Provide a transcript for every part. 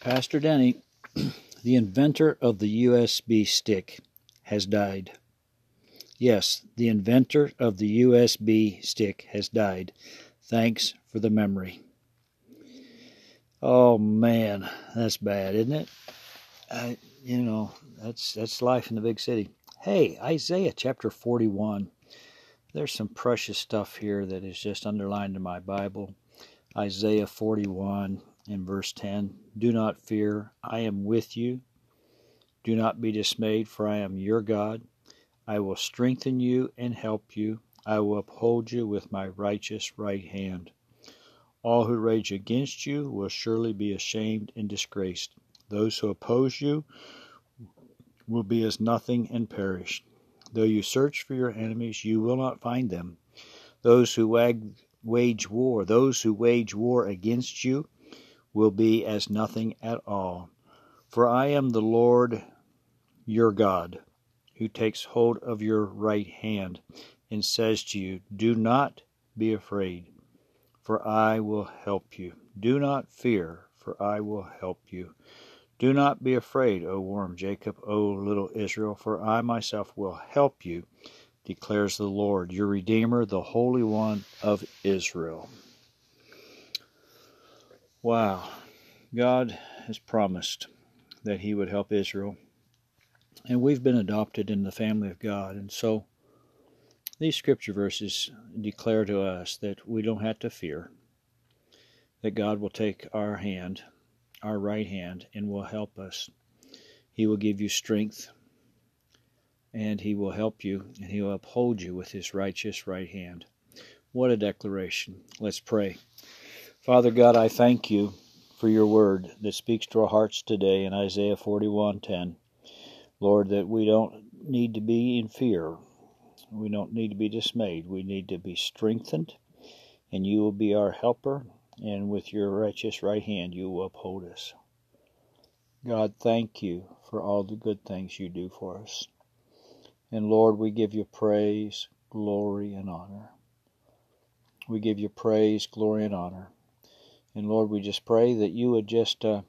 Pastor Denny, the inventor of the USB stick, has died. Yes, the inventor of the USB stick has died. Thanks for the memory. Oh man, that's bad, isn't it? I, you know, that's that's life in the big city. Hey, Isaiah chapter 41. There's some precious stuff here that is just underlined in my Bible. Isaiah 41 in verse 10 Do not fear, I am with you. Do not be dismayed, for I am your God. I will strengthen you and help you. I will uphold you with my righteous right hand. All who rage against you will surely be ashamed and disgraced. Those who oppose you will be as nothing and perish. Though you search for your enemies, you will not find them. Those who wag, wage war, those who wage war against you, will be as nothing at all. For I am the Lord your God, who takes hold of your right hand and says to you, Do not be afraid, for I will help you. Do not fear, for I will help you. Do not be afraid, O worm Jacob, O little Israel, for I myself will help you, declares the Lord, your Redeemer, the Holy One of Israel. Wow. God has promised that He would help Israel. And we've been adopted in the family of God. And so these scripture verses declare to us that we don't have to fear, that God will take our hand, our right hand, and will help us. He will give you strength, and He will help you, and He will uphold you with His righteous right hand. What a declaration. Let's pray. Father God, I thank you for your word that speaks to our hearts today in Isaiah 41:10. Lord, that we don't need to be in fear. We don't need to be dismayed. We need to be strengthened, and you will be our helper, and with your righteous right hand you will uphold us. God, thank you for all the good things you do for us. And Lord, we give you praise, glory, and honor. We give you praise, glory, and honor. And Lord, we just pray that you would just uh,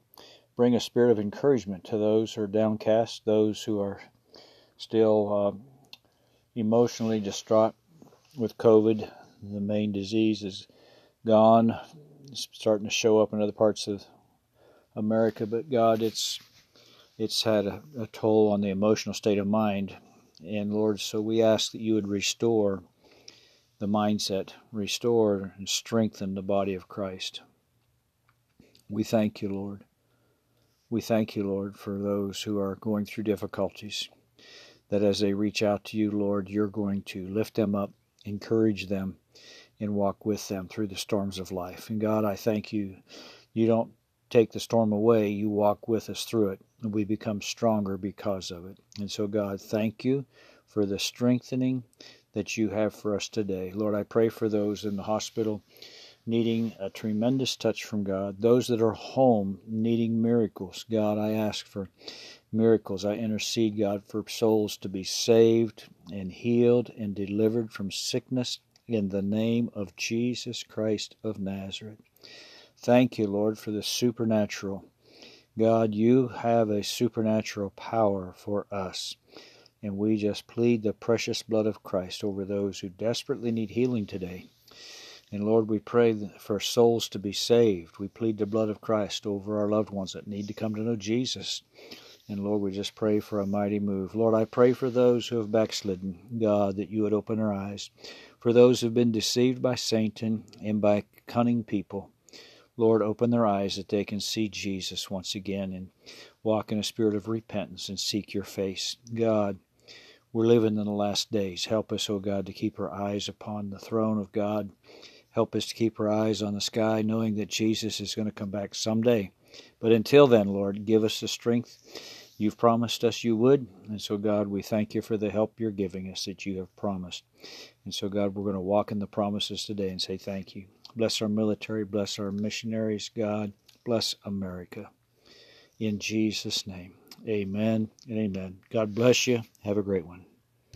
bring a spirit of encouragement to those who are downcast, those who are still uh, emotionally distraught with COVID. The main disease is gone, it's starting to show up in other parts of America, but God, it's it's had a, a toll on the emotional state of mind. And Lord, so we ask that you would restore the mindset, restore and strengthen the body of Christ. We thank you, Lord. We thank you, Lord, for those who are going through difficulties. That as they reach out to you, Lord, you're going to lift them up, encourage them, and walk with them through the storms of life. And God, I thank you. You don't take the storm away, you walk with us through it, and we become stronger because of it. And so, God, thank you for the strengthening that you have for us today. Lord, I pray for those in the hospital needing a tremendous touch from God. Those that are home needing miracles. God, I ask for miracles. I intercede, God, for souls to be saved and healed and delivered from sickness in the name of Jesus Christ of Nazareth. Thank you, Lord, for the supernatural. God, you have a supernatural power for us. And we just plead the precious blood of Christ over those who desperately need healing today. And Lord, we pray for souls to be saved. We plead the blood of Christ over our loved ones that need to come to know Jesus. And Lord, we just pray for a mighty move. Lord, I pray for those who have backslidden, God, that you would open their eyes. For those who have been deceived by Satan and by cunning people, Lord, open their eyes that they can see Jesus once again and walk in a spirit of repentance and seek your face. God, we're living in the last days. Help us, O oh God, to keep our eyes upon the throne of God Help us to keep our eyes on the sky, knowing that Jesus is going to come back someday. But until then, Lord, give us the strength you've promised us you would. And so, God, we thank you for the help you're giving us that you have promised. And so, God, we're going to walk in the promises today and say thank you. Bless our military, bless our missionaries, God. Bless America. In Jesus' name, amen and amen. God bless you. Have a great one.